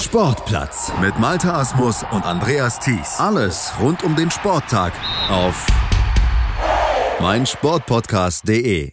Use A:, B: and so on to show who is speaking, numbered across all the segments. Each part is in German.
A: Sportplatz mit Malta Asmus und Andreas Thies. Alles rund um den Sporttag auf meinsportpodcast.de.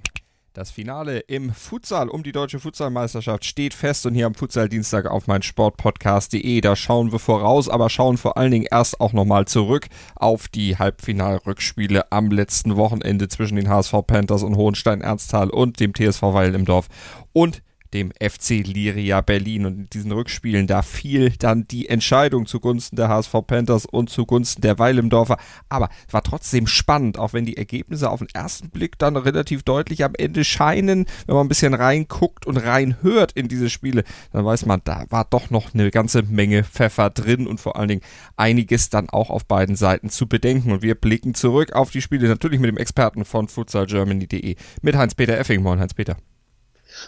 B: Das Finale im Futsal um die deutsche Futsalmeisterschaft steht fest und hier am Futsal-Dienstag auf mein Sportpodcast.de. Da schauen wir voraus, aber schauen vor allen Dingen erst auch nochmal zurück auf die Halbfinalrückspiele am letzten Wochenende zwischen den HSV Panthers und Hohenstein-Ernsthal und dem TSV Weil im Dorf und dem FC Liria Berlin. Und in diesen Rückspielen, da fiel dann die Entscheidung zugunsten der HSV Panthers und zugunsten der Weilimdorfer. Aber es war trotzdem spannend, auch wenn die Ergebnisse auf den ersten Blick dann relativ deutlich am Ende scheinen. Wenn man ein bisschen reinguckt und reinhört in diese Spiele, dann weiß man, da war doch noch eine ganze Menge Pfeffer drin und vor allen Dingen einiges dann auch auf beiden Seiten zu bedenken. Und wir blicken zurück auf die Spiele, natürlich mit dem Experten von futsalgermany.de, mit Heinz-Peter Effing. Moin, Heinz-Peter.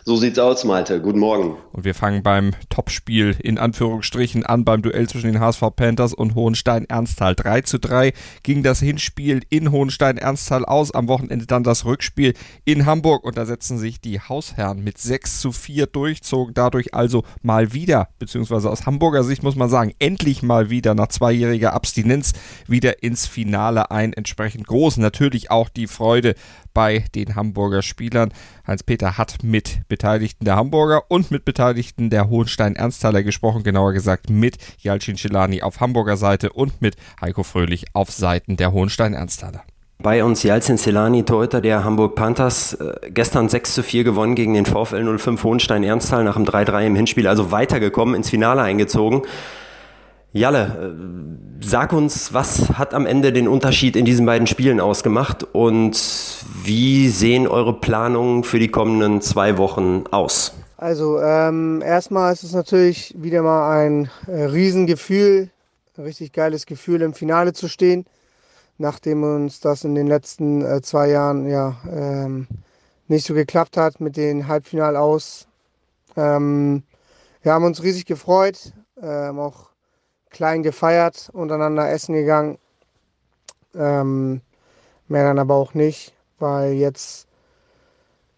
C: So sieht's aus, Malte. Guten Morgen.
B: Und wir fangen beim Topspiel in Anführungsstrichen an, beim Duell zwischen den HSV Panthers und Hohenstein-Ernsthal. 3 zu 3 ging das Hinspiel in Hohenstein-Ernsthal aus. Am Wochenende dann das Rückspiel in Hamburg. Und da setzen sich die Hausherren mit 6 zu 4 durch, zogen dadurch also mal wieder, beziehungsweise aus Hamburger Sicht muss man sagen, endlich mal wieder nach zweijähriger Abstinenz wieder ins Finale ein. Entsprechend groß natürlich auch die Freude bei den Hamburger Spielern. Heinz-Peter hat mit Beteiligten der Hamburger und mit Beteiligten der Hohenstein-Ernsthaler gesprochen, genauer gesagt mit Jalcin Celani auf Hamburger Seite und mit Heiko Fröhlich auf Seiten der Hohenstein-Ernsthaler.
D: Bei uns Jalcin Celani, Torhüter der Hamburg Panthers, äh, gestern 6 zu 4 gewonnen gegen den VfL 05 Hohenstein-Ernsthal nach dem 3-3 im Hinspiel, also weitergekommen, ins Finale eingezogen. Jalle, äh, sag uns, was hat am Ende den Unterschied in diesen beiden Spielen ausgemacht und wie sehen eure Planungen für die kommenden zwei Wochen aus?
E: Also ähm, erstmal ist es natürlich wieder mal ein äh, Riesengefühl, ein richtig geiles Gefühl im Finale zu stehen, nachdem uns das in den letzten äh, zwei Jahren ja ähm, nicht so geklappt hat mit den Halbfinal aus. Ähm, wir haben uns riesig gefreut, ähm, auch klein gefeiert, untereinander essen gegangen. Ähm, mehr dann aber auch nicht, weil jetzt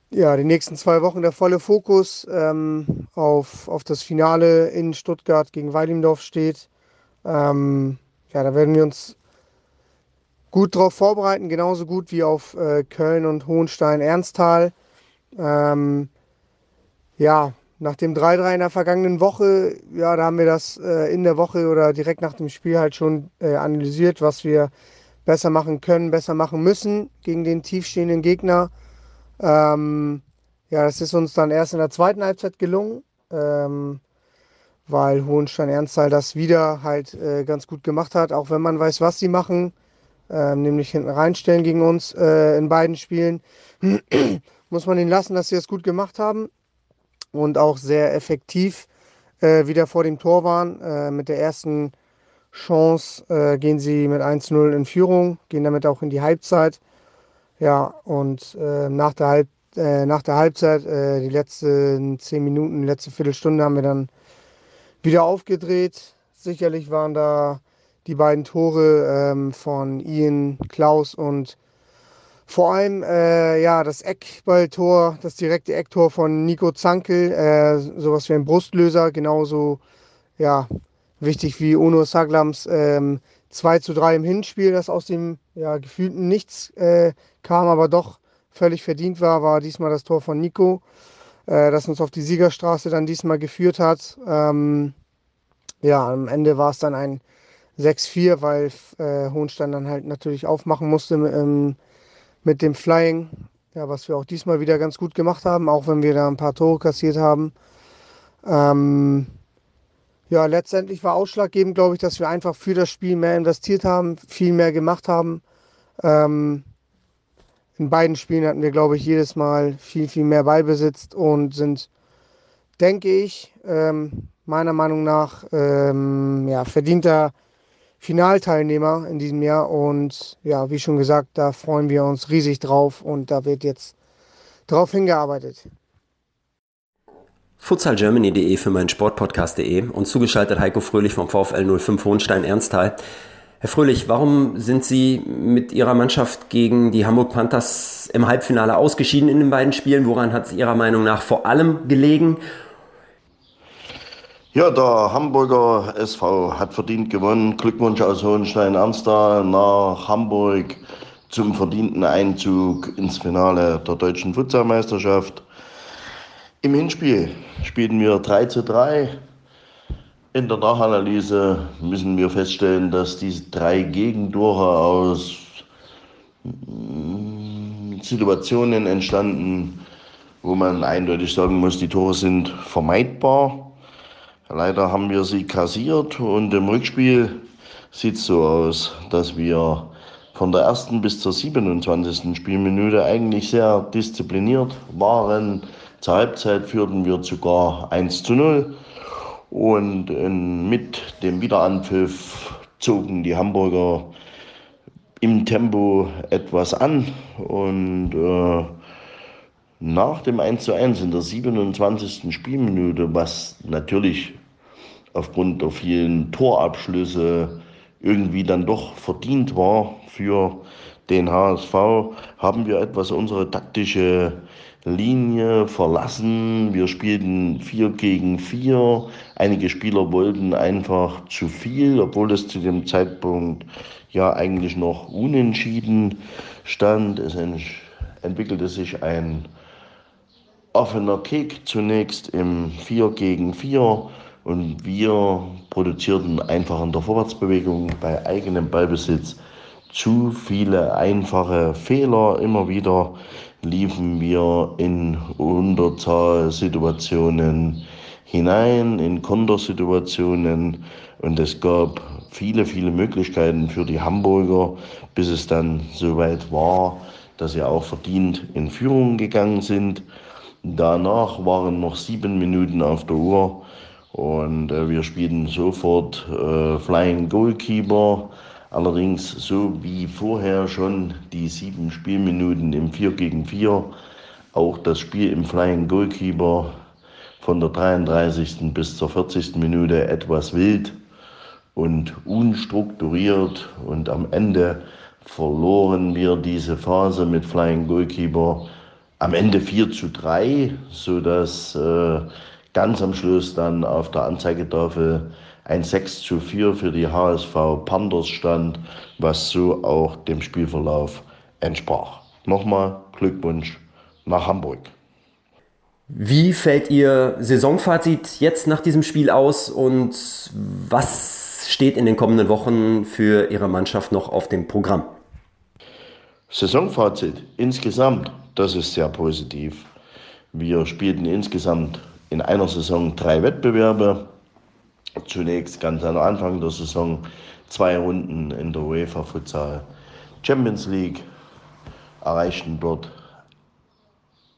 E: ja die nächsten zwei Wochen der volle Fokus ähm, auf, auf das Finale in Stuttgart gegen Weilimdorf steht. Ähm, ja, da werden wir uns gut darauf vorbereiten, genauso gut wie auf äh, Köln und Hohenstein-Ernsthal. Ähm, ja, nach dem 3-3 in der vergangenen Woche, ja, da haben wir das äh, in der Woche oder direkt nach dem Spiel halt schon äh, analysiert, was wir besser machen können, besser machen müssen gegen den tiefstehenden Gegner. Ähm, ja, das ist uns dann erst in der zweiten Halbzeit gelungen, ähm, weil Hohenstein-Ernsthal das wieder halt äh, ganz gut gemacht hat, auch wenn man weiß, was sie machen, ähm, nämlich hinten reinstellen gegen uns äh, in beiden Spielen. Muss man ihnen lassen, dass sie das gut gemacht haben und auch sehr effektiv äh, wieder vor dem Tor waren. Äh, mit der ersten Chance äh, gehen sie mit 1-0 in Führung, gehen damit auch in die Halbzeit. Ja, und äh, nach, der Halb, äh, nach der Halbzeit, äh, die letzten zehn Minuten, die letzte Viertelstunde haben wir dann wieder aufgedreht. Sicherlich waren da die beiden Tore ähm, von Ian Klaus und vor allem äh, ja, das Eckballtor, das direkte Ecktor von Nico Zankel, äh, sowas wie ein Brustlöser, genauso ja, wichtig wie Ono Saglams ähm, 2 zu 3 im Hinspiel, das aus dem ja, gefühlten Nichts äh, kam, aber doch völlig verdient war, war diesmal das Tor von Nico, äh, das uns auf die Siegerstraße dann diesmal geführt hat. Ähm, ja, am Ende war es dann ein 6-4, weil äh, Hohenstein dann halt natürlich aufmachen musste im mit dem Flying, ja, was wir auch diesmal wieder ganz gut gemacht haben, auch wenn wir da ein paar Tore kassiert haben. Ähm, ja, letztendlich war ausschlaggebend, glaube ich, dass wir einfach für das Spiel mehr investiert haben, viel mehr gemacht haben. Ähm, in beiden Spielen hatten wir, glaube ich, jedes Mal viel, viel mehr Ballbesitz und sind, denke ich, ähm, meiner Meinung nach ähm, ja, verdienter Finalteilnehmer in diesem Jahr. Und ja, wie schon gesagt, da freuen wir uns riesig drauf und da wird jetzt drauf hingearbeitet.
D: futsalgermany.de für meinen Sportpodcast.de und zugeschaltet Heiko Fröhlich vom VfL 05 Hohenstein-Ernsthal. Herr Fröhlich, warum sind Sie mit Ihrer Mannschaft gegen die Hamburg Panthers im Halbfinale ausgeschieden in den beiden Spielen? Woran hat es Ihrer Meinung nach vor allem gelegen?
F: Ja, der Hamburger SV hat verdient gewonnen. Glückwunsch aus Hohenstein-Ernstthal nach Hamburg zum verdienten Einzug ins Finale der deutschen Futsalmeisterschaft. Im Hinspiel spielten wir 3 zu 3. In der Nachanalyse müssen wir feststellen, dass diese drei Gegentore aus mm, Situationen entstanden, wo man eindeutig sagen muss, die Tore sind vermeidbar. Leider haben wir sie kassiert und im Rückspiel sieht es so aus, dass wir von der ersten bis zur 27. Spielminute eigentlich sehr diszipliniert waren. Zur Halbzeit führten wir sogar 1 zu 0 und mit dem Wiederanpfiff zogen die Hamburger im Tempo etwas an und äh, nach dem 1 zu 1 in der 27. Spielminute, was natürlich aufgrund der vielen Torabschlüsse irgendwie dann doch verdient war für den HSV, haben wir etwas unsere taktische Linie verlassen. Wir spielten 4 gegen 4. Einige Spieler wollten einfach zu viel, obwohl es zu dem Zeitpunkt ja eigentlich noch unentschieden stand. Es entwickelte sich ein offener Kick zunächst im 4 gegen 4 und wir produzierten einfach in der Vorwärtsbewegung bei eigenem Ballbesitz zu viele einfache Fehler. Immer wieder liefen wir in Unterzahlsituationen hinein, in Kontersituationen und es gab viele, viele Möglichkeiten für die Hamburger, bis es dann soweit war, dass sie auch verdient in Führung gegangen sind. Danach waren noch sieben Minuten auf der Uhr und äh, wir spielten sofort äh, Flying Goalkeeper. Allerdings so wie vorher schon die sieben Spielminuten im 4 gegen 4, auch das Spiel im Flying Goalkeeper von der 33. bis zur 40. Minute etwas wild und unstrukturiert und am Ende verloren wir diese Phase mit Flying Goalkeeper am Ende 4 zu 3, sodass äh, ganz am Schluss dann auf der Anzeigetafel ein 6 zu 4 für die HSV Panthers stand, was so auch dem Spielverlauf entsprach. Nochmal Glückwunsch nach Hamburg.
D: Wie fällt Ihr Saisonfazit jetzt nach diesem Spiel aus und was steht in den kommenden Wochen für Ihre Mannschaft noch auf dem Programm?
F: Saisonfazit insgesamt, das ist sehr positiv. Wir spielten insgesamt in einer Saison drei Wettbewerbe. Zunächst ganz am Anfang der Saison zwei Runden in der UEFA Futsal Champions League, erreichten dort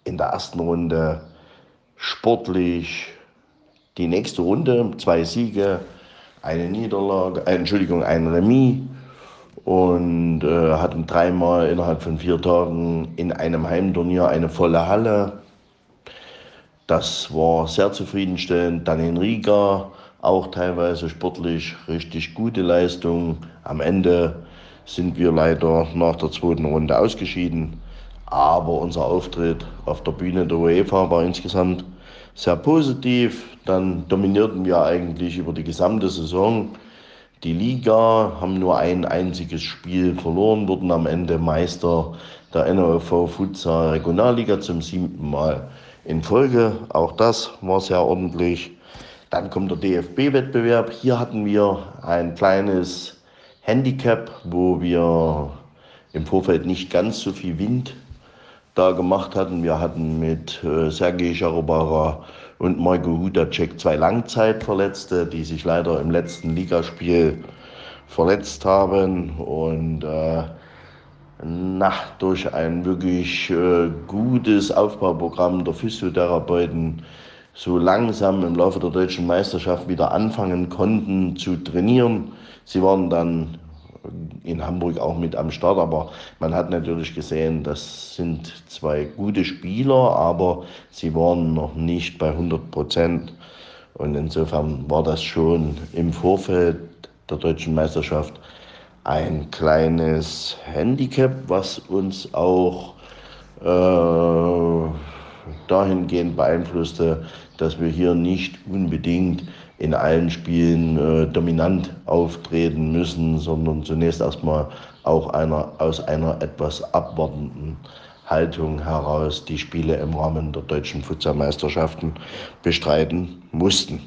F: in der ersten Runde sportlich die nächste Runde, zwei Siege, eine Niederlage, äh, Entschuldigung, ein Remis und äh, hatten dreimal innerhalb von vier Tagen in einem Heimturnier eine volle Halle das war sehr zufriedenstellend. Dann in Riga auch teilweise sportlich richtig gute Leistung. Am Ende sind wir leider nach der zweiten Runde ausgeschieden. Aber unser Auftritt auf der Bühne der UEFA war insgesamt sehr positiv. Dann dominierten wir eigentlich über die gesamte Saison die Liga, haben nur ein einziges Spiel verloren, wurden am Ende Meister der NOV Futsal Regionalliga zum siebten Mal in Folge. Auch das war sehr ordentlich. Dann kommt der DFB-Wettbewerb. Hier hatten wir ein kleines Handicap, wo wir im Vorfeld nicht ganz so viel Wind da gemacht hatten. Wir hatten mit äh, Sergei Scharobara und Marco Hudacek zwei Langzeitverletzte, die sich leider im letzten Ligaspiel verletzt haben. Und äh, na, durch ein wirklich äh, gutes Aufbauprogramm der Physiotherapeuten so langsam im Laufe der deutschen Meisterschaft wieder anfangen konnten zu trainieren. Sie waren dann in Hamburg auch mit am Start, aber man hat natürlich gesehen, das sind zwei gute Spieler, aber sie waren noch nicht bei 100 Prozent. Und insofern war das schon im Vorfeld der deutschen Meisterschaft ein kleines Handicap, was uns auch äh, dahingehend beeinflusste, dass wir hier nicht unbedingt in allen Spielen äh, dominant auftreten müssen, sondern zunächst erstmal auch einer, aus einer etwas abwartenden Haltung heraus die Spiele im Rahmen der deutschen Futsalmeisterschaften bestreiten mussten.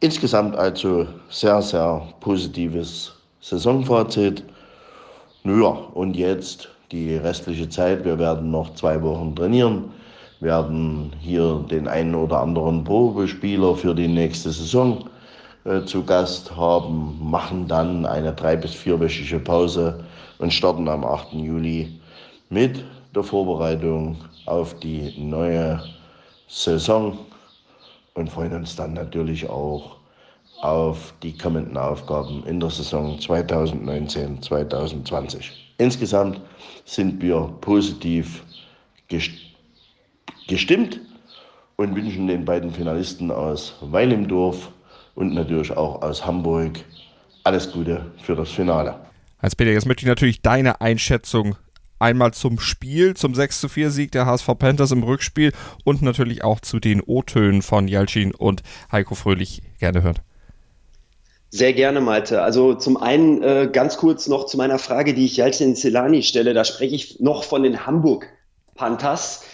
F: Insgesamt also sehr, sehr positives Saisonfazit. Naja, und jetzt die restliche Zeit. Wir werden noch zwei Wochen trainieren, werden hier den einen oder anderen Probespieler für die nächste Saison äh, zu Gast haben, machen dann eine drei- bis vierwöchige Pause und starten am 8. Juli mit der Vorbereitung auf die neue Saison und freuen uns dann natürlich auch auf die kommenden Aufgaben in der Saison 2019-2020. Insgesamt sind wir positiv gestimmt und wünschen den beiden Finalisten aus Weil im Dorf und natürlich auch aus Hamburg alles Gute für das Finale.
B: Hans-Peter, jetzt möchte ich natürlich deine Einschätzung einmal zum Spiel, zum 6 zu 4 Sieg der HSV Panthers im Rückspiel und natürlich auch zu den O-Tönen von Jalcin und Heiko Fröhlich gerne hören.
C: Sehr gerne, Malte. Also zum einen äh, ganz kurz noch zu meiner Frage, die ich Jalcin Zelani stelle. Da spreche ich noch von den Hamburg Panthers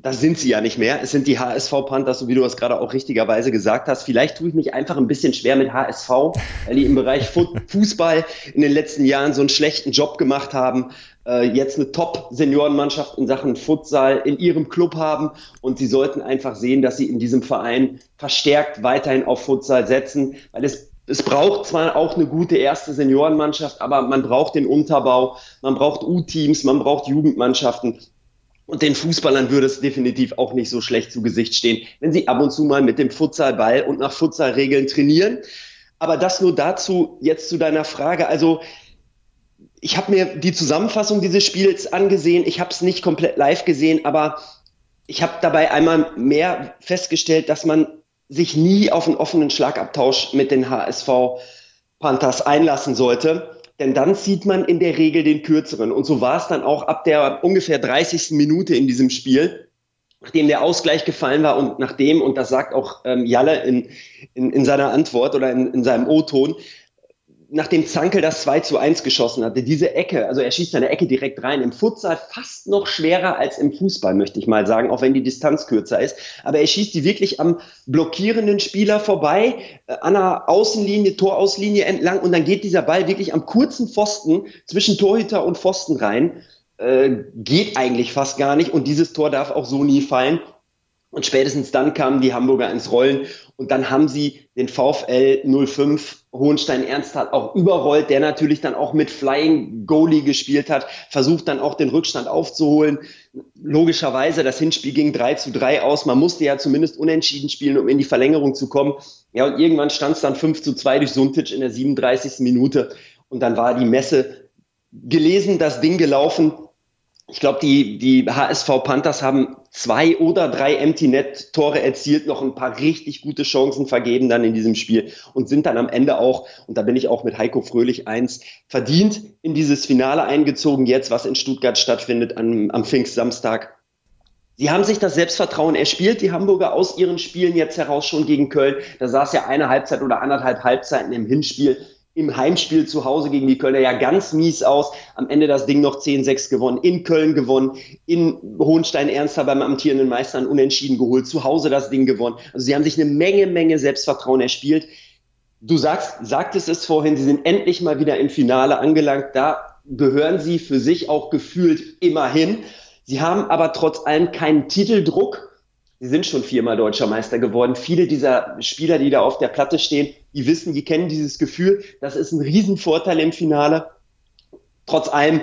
C: das sind sie ja nicht mehr. Es sind die HSV Panthers, so wie du das gerade auch richtigerweise gesagt hast. Vielleicht tue ich mich einfach ein bisschen schwer mit HSV, weil die im Bereich Fußball in den letzten Jahren so einen schlechten Job gemacht haben. Äh, jetzt eine Top-Seniorenmannschaft in Sachen Futsal in ihrem Club haben und sie sollten einfach sehen, dass sie in diesem Verein verstärkt weiterhin auf Futsal setzen, weil es es braucht zwar auch eine gute erste Seniorenmannschaft, aber man braucht den Unterbau, man braucht U-Teams, man braucht Jugendmannschaften. Und den Fußballern würde es definitiv auch nicht so schlecht zu Gesicht stehen, wenn sie ab und zu mal mit dem Futsalball und nach Futsalregeln trainieren. Aber das nur dazu, jetzt zu deiner Frage. Also ich habe mir die Zusammenfassung dieses Spiels angesehen. Ich habe es nicht komplett live gesehen, aber ich habe dabei einmal mehr festgestellt, dass man sich nie auf einen offenen Schlagabtausch mit den HSV Panthers einlassen sollte denn dann zieht man in der Regel den kürzeren. Und so war es dann auch ab der ungefähr 30. Minute in diesem Spiel, nachdem der Ausgleich gefallen war und nachdem, und das sagt auch ähm, Jalle in, in, in seiner Antwort oder in, in seinem O-Ton, nachdem Zankel das 2 zu 1 geschossen hatte, diese Ecke, also er schießt eine Ecke direkt rein, im Futsal fast noch schwerer als im Fußball, möchte ich mal sagen, auch wenn die Distanz kürzer ist. Aber er schießt die wirklich am blockierenden Spieler vorbei, äh, an der Außenlinie, Torauslinie entlang und dann geht dieser Ball wirklich am kurzen Pfosten zwischen Torhüter und Pfosten rein. Äh, geht eigentlich fast gar nicht und dieses Tor darf auch so nie fallen. Und spätestens dann kamen die Hamburger ins Rollen und dann haben sie den VfL 05 Hohenstein Ernsthaft auch überrollt, der natürlich dann auch mit Flying Goalie gespielt hat, versucht dann auch den Rückstand aufzuholen. Logischerweise, das Hinspiel ging 3 zu 3 aus. Man musste ja zumindest unentschieden spielen, um in die Verlängerung zu kommen. Ja, und irgendwann stand es dann 5 zu 2 durch Suntic in der 37. Minute. Und dann war die Messe gelesen, das Ding gelaufen ich glaube, die, die HSV Panthers haben zwei oder drei Empty-Net-Tore erzielt, noch ein paar richtig gute Chancen vergeben dann in diesem Spiel und sind dann am Ende auch, und da bin ich auch mit Heiko Fröhlich eins, verdient in dieses Finale eingezogen, jetzt, was in Stuttgart stattfindet am, am Pfingstsamstag. Sie haben sich das Selbstvertrauen erspielt, die Hamburger aus ihren Spielen jetzt heraus schon gegen Köln. Da saß ja eine Halbzeit oder anderthalb Halbzeiten im Hinspiel im Heimspiel zu Hause gegen die Kölner ja ganz mies aus. Am Ende das Ding noch 10-6 gewonnen, in Köln gewonnen, in Hohenstein-Ernster beim amtierenden Meister unentschieden geholt, zu Hause das Ding gewonnen. Also sie haben sich eine Menge, Menge Selbstvertrauen erspielt. Du sagst, sagtest es vorhin, sie sind endlich mal wieder im Finale angelangt. Da gehören sie für sich auch gefühlt immerhin. Sie haben aber trotz allem keinen Titeldruck Sie sind schon viermal deutscher Meister geworden. Viele dieser Spieler, die da auf der Platte stehen, die wissen, die kennen dieses Gefühl. Das ist ein Riesenvorteil im Finale. Trotz allem,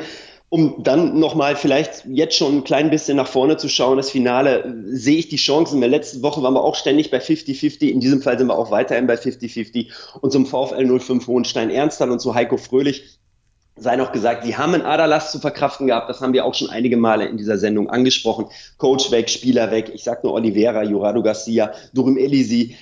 C: um dann nochmal vielleicht jetzt schon ein klein bisschen nach vorne zu schauen, das Finale, sehe ich die Chancen. In der letzten Woche waren wir auch ständig bei 50-50. In diesem Fall sind wir auch weiterhin bei 50-50. Und zum VfL 05 Hohenstein Ernsthal und zu Heiko Fröhlich sei noch gesagt, sie haben einen Aderlass zu verkraften gehabt. Das haben wir auch schon einige Male in dieser Sendung angesprochen. Coach weg, Spieler weg. Ich sag nur Oliveira, Jurado Garcia, Durum Elisi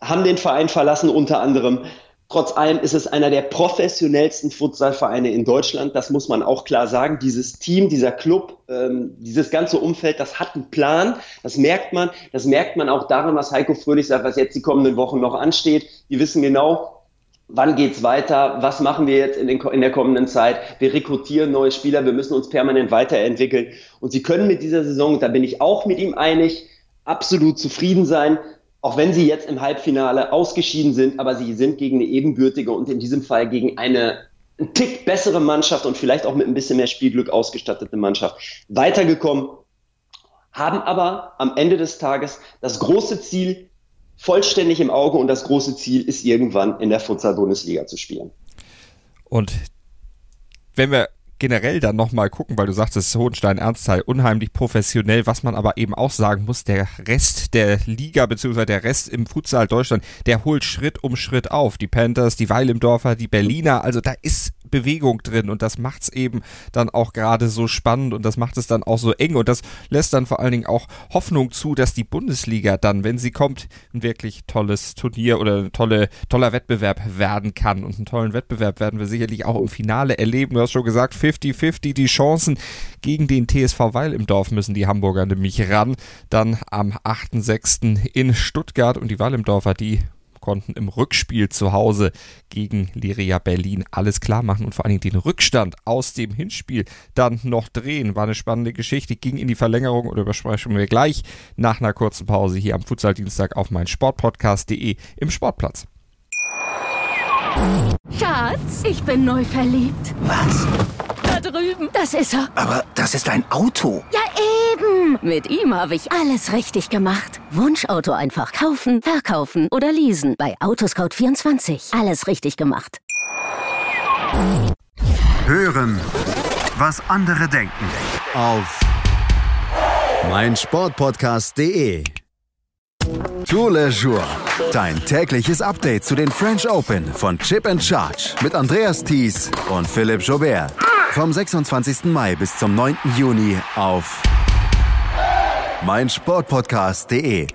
C: haben den Verein verlassen unter anderem. Trotz allem ist es einer der professionellsten Futsalvereine in Deutschland. Das muss man auch klar sagen. Dieses Team, dieser Club, ähm, dieses ganze Umfeld, das hat einen Plan. Das merkt man. Das merkt man auch daran, was Heiko Fröhlich sagt, was jetzt die kommenden Wochen noch ansteht. Die wissen genau, wann geht's weiter, was machen wir jetzt in, den, in, der kommenden Zeit. Wir rekrutieren neue Spieler, wir müssen uns permanent weiterentwickeln. Und sie können mit dieser Saison, da bin ich auch mit ihm einig, absolut zufrieden sein auch wenn sie jetzt im Halbfinale ausgeschieden sind, aber sie sind gegen eine ebenbürtige und in diesem Fall gegen eine ein Tick bessere Mannschaft und vielleicht auch mit ein bisschen mehr Spielglück ausgestattete Mannschaft weitergekommen, haben aber am Ende des Tages das große Ziel vollständig im Auge und das große Ziel ist irgendwann in der Futsal-Bundesliga zu spielen.
B: Und wenn wir generell dann nochmal gucken, weil du sagtest, Hohenstein Ernsthal unheimlich professionell, was man aber eben auch sagen muss, der Rest der Liga beziehungsweise der Rest im Futsal Deutschland, der holt Schritt um Schritt auf. Die Panthers, die Weilimdorfer, die Berliner, also da ist Bewegung drin und das macht es eben dann auch gerade so spannend und das macht es dann auch so eng und das lässt dann vor allen Dingen auch Hoffnung zu, dass die Bundesliga dann, wenn sie kommt, ein wirklich tolles Turnier oder ein tolle, toller Wettbewerb werden kann und einen tollen Wettbewerb werden wir sicherlich auch im Finale erleben. Du hast schon gesagt, 50-50 die Chancen gegen den TSV Weil im Dorf müssen die Hamburger nämlich ran. Dann am 8.6. in Stuttgart und die Weil im Dorfer, die konnten im Rückspiel zu Hause gegen Liria Berlin alles klar machen und vor allen Dingen den Rückstand aus dem Hinspiel dann noch drehen. War eine spannende Geschichte, ging in die Verlängerung oder übersprechen wir gleich nach einer kurzen Pause hier am Futsal-Dienstag auf mein Sportpodcast.de im Sportplatz.
G: Schatz, ich bin neu verliebt.
H: Was?
G: Drüben. Das ist er.
H: Aber das ist ein Auto.
G: Ja, eben. Mit ihm habe ich alles richtig gemacht. Wunschauto einfach kaufen, verkaufen oder leasen. Bei Autoscout24. Alles richtig gemacht.
A: Hören, was andere denken. Auf meinsportpodcast.de. Tour Le Jour. Dein tägliches Update zu den French Open von Chip and Charge mit Andreas Thies und Philipp Jobert. Vom 26. Mai bis zum 9. Juni auf meinsportpodcast.de.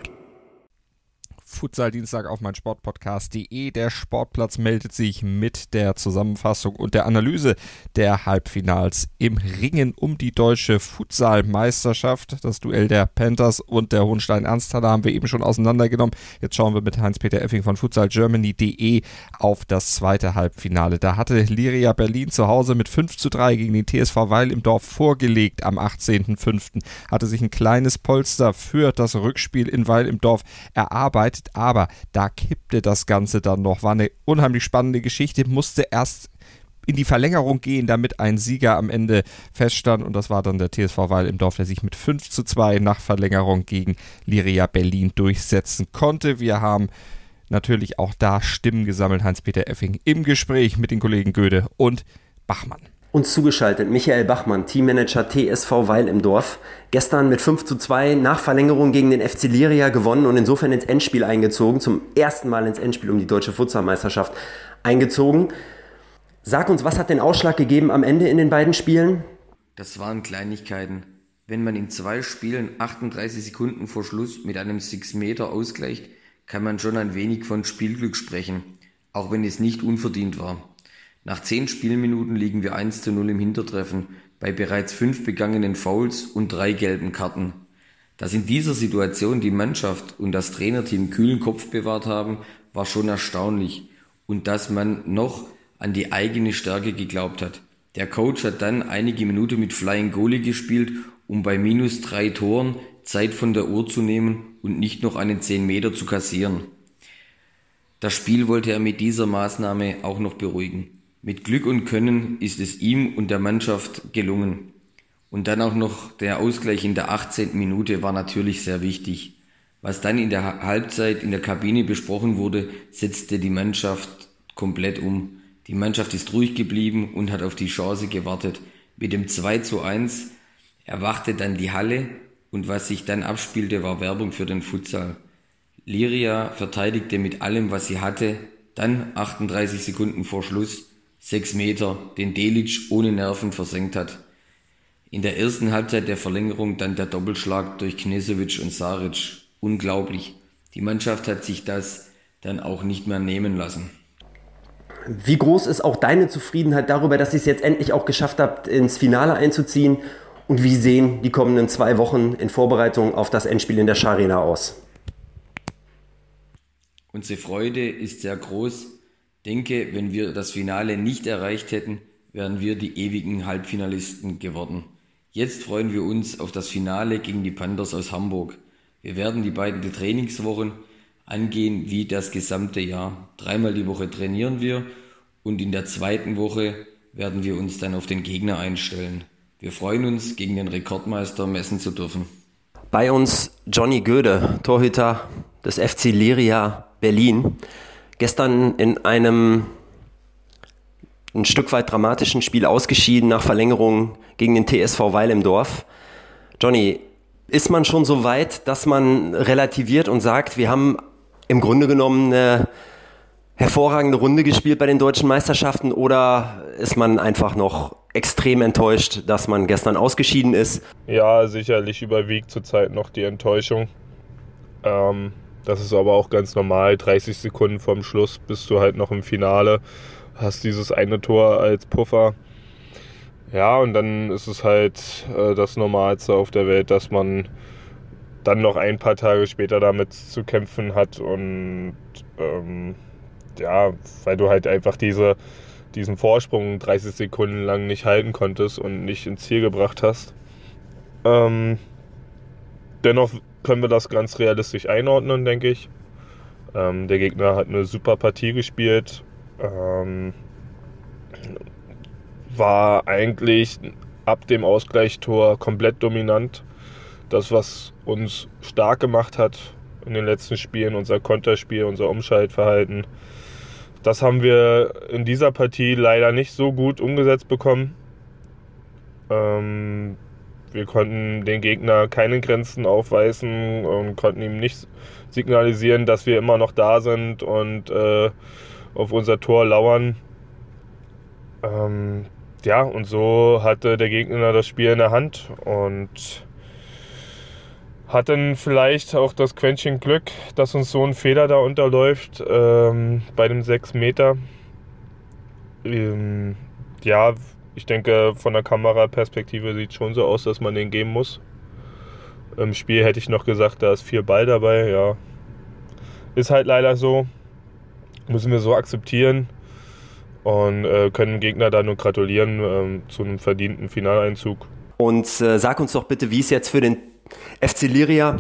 B: Futsal Dienstag auf mein Sportpodcast.de. Der Sportplatz meldet sich mit der Zusammenfassung und der Analyse der Halbfinals im Ringen um die deutsche Futsalmeisterschaft. Das Duell der Panthers und der Hohenstein Ernsthaler haben wir eben schon auseinandergenommen. Jetzt schauen wir mit Heinz-Peter Effing von futsalgermany.de auf das zweite Halbfinale. Da hatte Liria Berlin zu Hause mit 5 zu 3 gegen den TSV Weil im Dorf vorgelegt am 18.05. Hatte sich ein kleines Polster für das Rückspiel in Weil im Dorf erarbeitet aber da kippte das Ganze dann noch. War eine unheimlich spannende Geschichte, musste erst in die Verlängerung gehen, damit ein Sieger am Ende feststand. Und das war dann der TSV Weil im Dorf, der sich mit 5 zu 2 nach Verlängerung gegen Liria Berlin durchsetzen konnte. Wir haben natürlich auch da Stimmen gesammelt. Heinz-Peter Effing im Gespräch mit den Kollegen Göde und Bachmann.
D: Uns zugeschaltet Michael Bachmann, Teammanager TSV Weil im Dorf. Gestern mit 5 zu 2 nach Verlängerung gegen den FC Liria gewonnen und insofern ins Endspiel eingezogen. Zum ersten Mal ins Endspiel um die deutsche Futsalmeisterschaft eingezogen. Sag uns, was hat den Ausschlag gegeben am Ende in den beiden Spielen?
I: Das waren Kleinigkeiten. Wenn man in zwei Spielen 38 Sekunden vor Schluss mit einem 6 Meter ausgleicht, kann man schon ein wenig von Spielglück sprechen, auch wenn es nicht unverdient war. Nach zehn Spielminuten liegen wir 1 zu 0 im Hintertreffen bei bereits fünf begangenen Fouls und drei gelben Karten. Dass in dieser Situation die Mannschaft und das Trainerteam kühlen Kopf bewahrt haben, war schon erstaunlich und dass man noch an die eigene Stärke geglaubt hat. Der Coach hat dann einige Minuten mit Flying Goalie gespielt, um bei minus drei Toren Zeit von der Uhr zu nehmen und nicht noch einen 10 Meter zu kassieren. Das Spiel wollte er mit dieser Maßnahme auch noch beruhigen. Mit Glück und Können ist es ihm und der Mannschaft gelungen. Und dann auch noch der Ausgleich in der 18. Minute war natürlich sehr wichtig. Was dann in der Halbzeit in der Kabine besprochen wurde, setzte die Mannschaft komplett um. Die Mannschaft ist ruhig geblieben und hat auf die Chance gewartet. Mit dem 2 zu 1 erwachte dann die Halle und was sich dann abspielte, war Werbung für den Futsal. Liria verteidigte mit allem, was sie hatte, dann 38 Sekunden vor Schluss sechs Meter, den Delic ohne Nerven versenkt hat. In der ersten Halbzeit der Verlängerung dann der Doppelschlag durch Knesovic und Saric. Unglaublich. Die Mannschaft hat sich das dann auch nicht mehr nehmen lassen.
D: Wie groß ist auch deine Zufriedenheit darüber, dass ihr es jetzt endlich auch geschafft habt, ins Finale einzuziehen? Und wie sehen die kommenden zwei Wochen in Vorbereitung auf das Endspiel in der Scharena aus?
I: Unsere Freude ist sehr groß. Denke, wenn wir das Finale nicht erreicht hätten, wären wir die ewigen Halbfinalisten geworden. Jetzt freuen wir uns auf das Finale gegen die Panthers aus Hamburg. Wir werden die beiden Trainingswochen angehen wie das gesamte Jahr. Dreimal die Woche trainieren wir und in der zweiten Woche werden wir uns dann auf den Gegner einstellen. Wir freuen uns, gegen den Rekordmeister messen zu dürfen.
D: Bei uns Johnny Göde, Torhüter des FC Liria Berlin. Gestern in einem ein Stück weit dramatischen Spiel ausgeschieden nach Verlängerung gegen den TSV Weil im Dorf. Johnny, ist man schon so weit, dass man relativiert und sagt, wir haben im Grunde genommen eine hervorragende Runde gespielt bei den deutschen Meisterschaften oder ist man einfach noch extrem enttäuscht, dass man gestern ausgeschieden ist?
J: Ja, sicherlich überwiegt zurzeit noch die Enttäuschung. Ähm, das ist aber auch ganz normal. 30 Sekunden vorm Schluss bist du halt noch im Finale, hast dieses eine Tor als Puffer. Ja, und dann ist es halt äh, das Normalste auf der Welt, dass man dann noch ein paar Tage später damit zu kämpfen hat und ähm, ja, weil du halt einfach diese, diesen Vorsprung 30 Sekunden lang nicht halten konntest und nicht ins Ziel gebracht hast. Ähm, dennoch können wir das ganz realistisch einordnen, denke ich. Ähm, der Gegner hat eine super Partie gespielt. Ähm, war eigentlich ab dem Ausgleichstor komplett dominant das, was uns stark gemacht hat in den letzten Spielen, unser Konterspiel, unser Umschaltverhalten, das haben wir in dieser Partie leider nicht so gut umgesetzt bekommen. Ähm, wir konnten den Gegner keine Grenzen aufweisen und konnten ihm nicht signalisieren, dass wir immer noch da sind und äh, auf unser Tor lauern. Ähm, ja, und so hatte der Gegner das Spiel in der Hand und hat dann vielleicht auch das Quäntchen Glück, dass uns so ein Fehler da unterläuft ähm, bei dem 6 Meter. Ähm, ja, ich denke, von der Kameraperspektive sieht es schon so aus, dass man den geben muss. Im Spiel hätte ich noch gesagt, da ist viel Ball dabei. Ja, ist halt leider so. Müssen wir so akzeptieren und äh, können dem Gegner da nur gratulieren äh, zu einem verdienten Finaleinzug.
D: Und äh, sag uns doch bitte, wie es jetzt für den FC Liria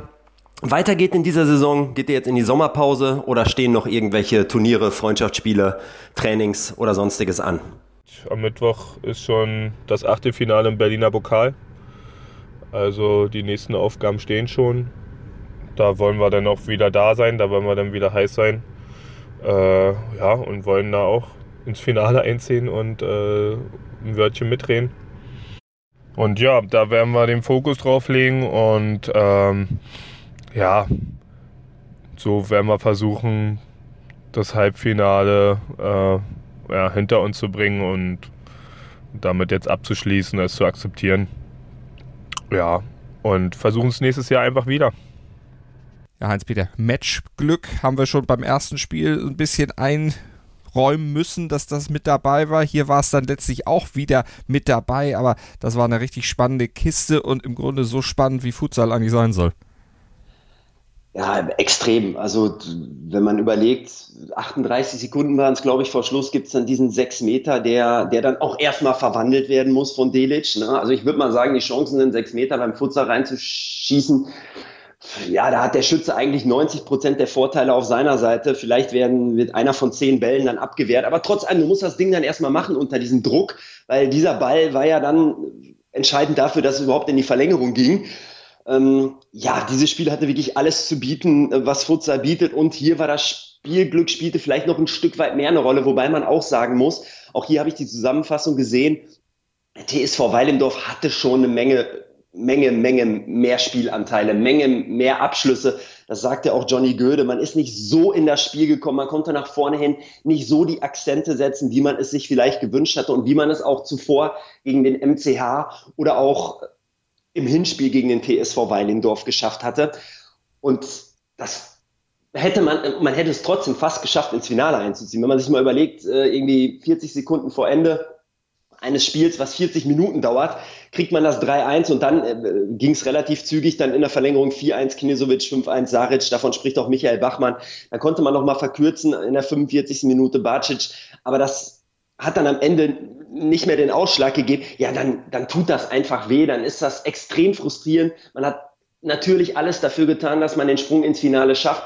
D: weitergeht in dieser Saison? Geht ihr jetzt in die Sommerpause oder stehen noch irgendwelche Turniere, Freundschaftsspiele, Trainings oder sonstiges an?
J: Am Mittwoch ist schon das Achtelfinale im Berliner Pokal. Also die nächsten Aufgaben stehen schon. Da wollen wir dann auch wieder da sein, da wollen wir dann wieder heiß sein. Äh, ja, und wollen da auch ins Finale einziehen und äh, ein Wörtchen mitreden. Und ja, da werden wir den Fokus drauf legen und ähm, ja, so werden wir versuchen, das Halbfinale äh, ja, hinter uns zu bringen und damit jetzt abzuschließen, es zu akzeptieren. Ja, und versuchen es nächstes Jahr einfach wieder.
B: Ja, Heinz-Peter, Matchglück haben wir schon beim ersten Spiel ein bisschen ein räumen müssen, dass das mit dabei war. Hier war es dann letztlich auch wieder mit dabei, aber das war eine richtig spannende Kiste und im Grunde so spannend, wie Futsal eigentlich sein soll.
C: Ja, extrem. Also wenn man überlegt, 38 Sekunden waren es, glaube ich, vor Schluss gibt es dann diesen 6 Meter, der, der dann auch erstmal verwandelt werden muss von Delic. Ne? Also ich würde mal sagen, die Chancen, den 6 Meter beim Futsal reinzuschießen, ja, da hat der Schütze eigentlich 90 Prozent der Vorteile auf seiner Seite. Vielleicht werden, wird einer von zehn Bällen dann abgewehrt. Aber trotz allem, du musst das Ding dann erstmal machen unter diesem Druck, weil dieser Ball war ja dann entscheidend dafür, dass es überhaupt in die Verlängerung ging. Ähm, ja, dieses Spiel hatte wirklich alles zu bieten, was Futsal bietet. Und hier war das Spielglück, spielte vielleicht noch ein Stück weit mehr eine Rolle, wobei man auch sagen muss, auch hier habe ich die Zusammenfassung gesehen, TSV Weilendorf hatte schon eine Menge Menge, Menge mehr Spielanteile, Menge mehr Abschlüsse. Das sagte auch Johnny Göde. Man ist nicht so in das Spiel gekommen. Man konnte nach vorne hin nicht so die Akzente setzen, wie man es sich vielleicht gewünscht hatte und wie man es auch zuvor gegen den MCH oder auch im Hinspiel gegen den TSV Weilingdorf geschafft hatte. Und das hätte man, man hätte es trotzdem fast geschafft, ins Finale einzuziehen. Wenn man sich mal überlegt, äh, irgendwie 40 Sekunden vor Ende eines Spiels, was 40 Minuten dauert, kriegt man das 3-1 und dann äh, ging es relativ zügig, dann in der Verlängerung 4-1 Knesovic, 5-1 Saric, davon spricht auch Michael Bachmann. Da konnte man noch mal verkürzen in der 45. Minute Bacic, aber das hat dann am Ende nicht mehr den Ausschlag gegeben. Ja, dann, dann tut das einfach weh, dann ist das extrem frustrierend. Man hat natürlich alles dafür getan, dass man den Sprung ins Finale schafft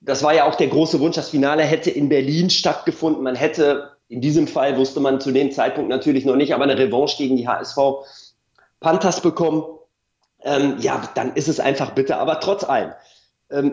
C: das war ja auch der große Wunsch. Das Finale hätte in Berlin stattgefunden. Man hätte, in diesem Fall wusste man zu dem Zeitpunkt natürlich noch nicht, aber eine Revanche gegen die HSV Panthers bekommen. Ähm, ja, dann ist es einfach bitter. Aber trotz allem,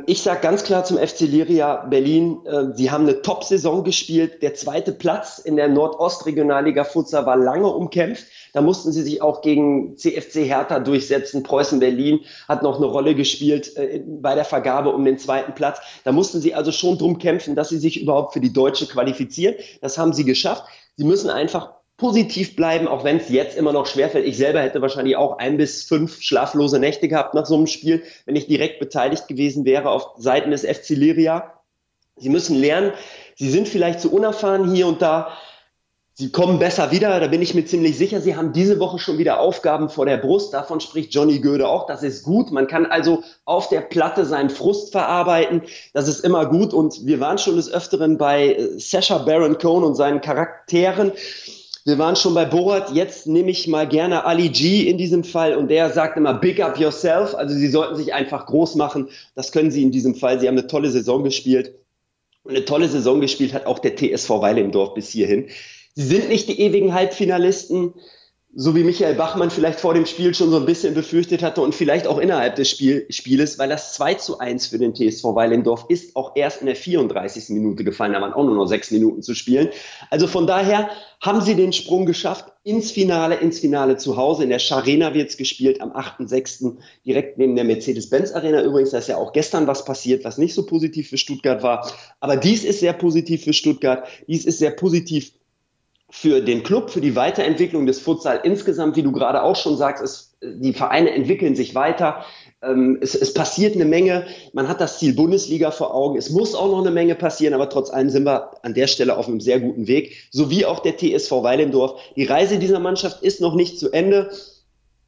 C: ich sage ganz klar zum FC Liria Berlin, äh, sie haben eine Top-Saison gespielt. Der zweite Platz in der Nordostregionalliga Futsal war lange umkämpft. Da mussten sie sich auch gegen CFC Hertha durchsetzen. Preußen Berlin hat noch eine Rolle gespielt äh, bei der Vergabe um den zweiten Platz. Da mussten sie also schon drum kämpfen, dass sie sich überhaupt für die Deutsche qualifizieren. Das haben sie geschafft. Sie müssen einfach positiv bleiben, auch wenn es jetzt immer noch schwerfällt. Ich selber hätte wahrscheinlich auch ein bis fünf schlaflose Nächte gehabt nach so einem Spiel, wenn ich direkt beteiligt gewesen wäre auf Seiten des FC Liria. Sie müssen lernen, sie sind vielleicht zu unerfahren hier und da, Sie kommen besser wieder, da bin ich mir ziemlich sicher. Sie haben diese Woche schon wieder Aufgaben vor der Brust. Davon spricht Johnny Göde auch. Das ist gut. Man kann also auf der Platte seinen Frust verarbeiten. Das ist immer gut. Und wir waren schon des Öfteren bei äh, Sasha Baron Cohn und seinen Charakteren. Wir waren schon bei Borat. Jetzt nehme ich mal gerne Ali G in diesem Fall. Und der sagt immer, big up yourself. Also Sie sollten sich einfach groß machen. Das können Sie in diesem Fall. Sie haben eine tolle Saison gespielt. Und eine tolle Saison gespielt hat auch der TSV Weile im Dorf bis hierhin. Sie sind nicht die ewigen Halbfinalisten, so wie Michael Bachmann vielleicht vor dem Spiel schon so ein bisschen befürchtet hatte und vielleicht auch innerhalb des Spiel, Spieles, weil das 2 zu 1 für den TSV Weilendorf ist auch erst in der 34. Minute gefallen, da waren auch nur noch sechs Minuten zu spielen. Also von daher haben sie den Sprung geschafft ins Finale, ins Finale zu Hause. In der Scharena wird es gespielt am 8.6. direkt neben der Mercedes-Benz Arena. Übrigens, da ist ja auch gestern was passiert, was nicht so positiv für Stuttgart war. Aber dies ist sehr positiv für Stuttgart. Dies ist sehr positiv für den Club, für die Weiterentwicklung des Futsal insgesamt, wie du gerade auch schon sagst, es, die Vereine entwickeln sich weiter. Ähm, es, es, passiert eine Menge. Man hat das Ziel Bundesliga vor Augen. Es muss auch noch eine Menge passieren, aber trotz allem sind wir an der Stelle auf einem sehr guten Weg. So wie auch der TSV Weilendorf. Die Reise dieser Mannschaft ist noch nicht zu Ende.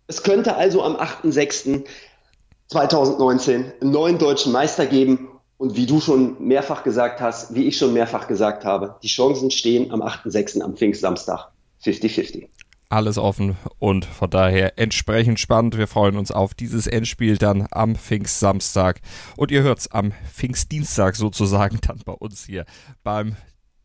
C: Es könnte also am 8.6.2019 einen neuen deutschen Meister geben. Und wie du schon mehrfach gesagt hast, wie ich schon mehrfach gesagt habe, die Chancen stehen am 8.6. am Pfingstsamstag 50-50
B: alles offen und von daher entsprechend spannend. Wir freuen uns auf dieses Endspiel dann am Pfingstsamstag und ihr hört es am Pfingstdienstag sozusagen dann bei uns hier beim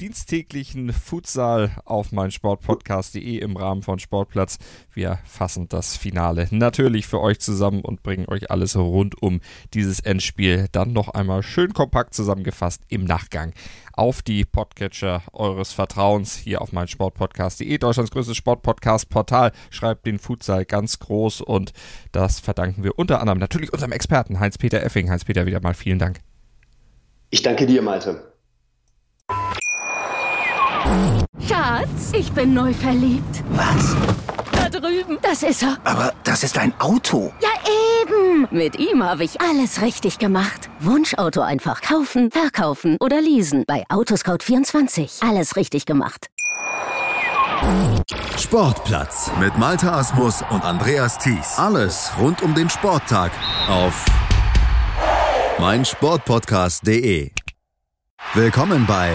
B: diensttäglichen Futsal auf meinsportpodcast.de im Rahmen von Sportplatz. Wir fassen das Finale natürlich für euch zusammen und bringen euch alles rund um dieses Endspiel dann noch einmal schön kompakt zusammengefasst im Nachgang auf die Podcatcher eures Vertrauens hier auf meinsportpodcast.de, Deutschlands größtes Sportpodcast-Portal. Schreibt den Futsal ganz groß und das verdanken wir unter anderem natürlich unserem Experten Heinz-Peter Effing. Heinz-Peter, wieder mal vielen Dank.
C: Ich danke dir, Malte.
G: Schatz, ich bin neu verliebt.
H: Was?
G: Da drüben. Das ist er.
H: Aber das ist ein Auto.
G: Ja, eben. Mit ihm habe ich alles richtig gemacht. Wunschauto einfach kaufen, verkaufen oder leasen. Bei Autoscout24. Alles richtig gemacht.
A: Sportplatz mit Malta Asmus und Andreas Thies. Alles rund um den Sporttag auf meinsportpodcast.de. Willkommen bei